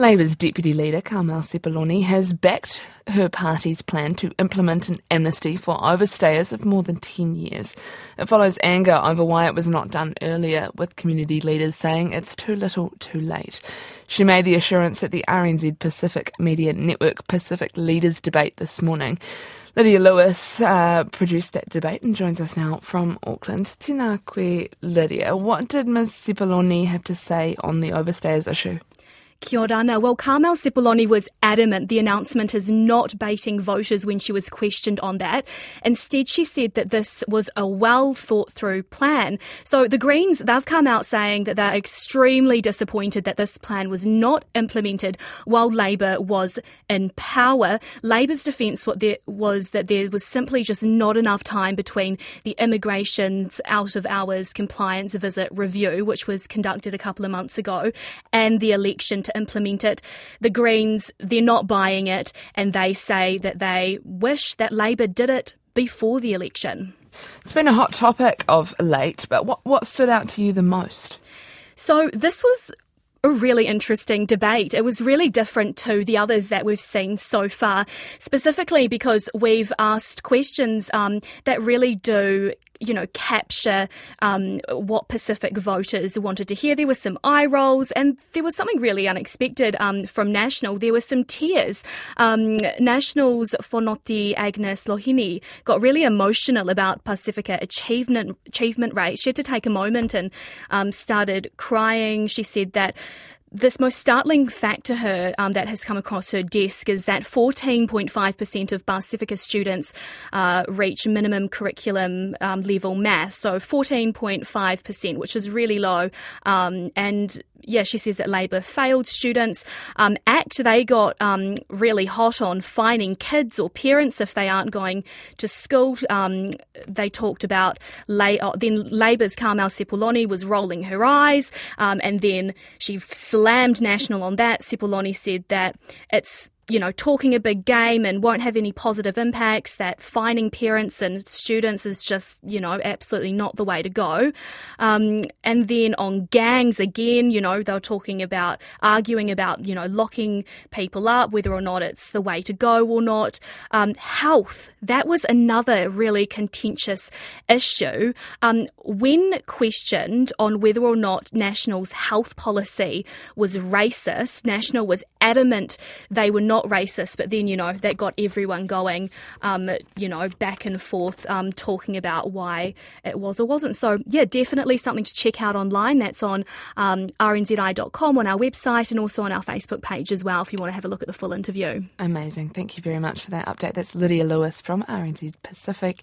Labour's deputy leader, Carmel Sepuloni, has backed her party's plan to implement an amnesty for overstayers of more than 10 years. It follows anger over why it was not done earlier, with community leaders saying it's too little, too late. She made the assurance at the RNZ Pacific Media Network Pacific Leaders Debate this morning. Lydia Lewis uh, produced that debate and joins us now from Auckland. Koe, Lydia. What did Ms. Sepuloni have to say on the overstayers issue? Kia ora. Well, Carmel Sepuloni was adamant the announcement is not baiting voters when she was questioned on that. Instead, she said that this was a well thought through plan. So the Greens, they've come out saying that they're extremely disappointed that this plan was not implemented while Labour was in power. Labour's defence was that there was simply just not enough time between the immigration's out of hours compliance visit review, which was conducted a couple of months ago, and the election to implement it. The Greens, they're not buying it, and they say that they wish that Labour did it before the election. It's been a hot topic of late, but what, what stood out to you the most? So, this was a really interesting debate. It was really different to the others that we've seen so far, specifically because we've asked questions um, that really do you know, capture um, what Pacific voters wanted to hear. There were some eye rolls, and there was something really unexpected um, from National. There were some tears. Um, National's Fonoti Agnes Loheni got really emotional about Pacifica achievement achievement rate. She had to take a moment and um, started crying. She said that this most startling fact to her um, that has come across her desk is that 14.5% of Pacifica students uh, reach minimum curriculum um, level math, so 14.5%, which is really low. Um, and yeah, she says that Labour failed students. Um, ACT, they got um, really hot on fining kids or parents if they aren't going to school. Um, they talked about, uh, then Labour's Carmel Sepuloni was rolling her eyes, um, and then she slammed National on that. Sepuloni said that it's you know, talking a big game and won't have any positive impacts, that fining parents and students is just, you know, absolutely not the way to go. Um, and then on gangs, again, you know, they were talking about arguing about, you know, locking people up, whether or not it's the way to go or not. Um, health, that was another really contentious issue. Um, when questioned on whether or not National's health policy was racist, National was adamant they were not not racist, but then, you know, that got everyone going, um, you know, back and forth um, talking about why it was or wasn't. So, yeah, definitely something to check out online. That's on um, rnzi.com on our website and also on our Facebook page as well if you want to have a look at the full interview. Amazing. Thank you very much for that update. That's Lydia Lewis from RNZ Pacific.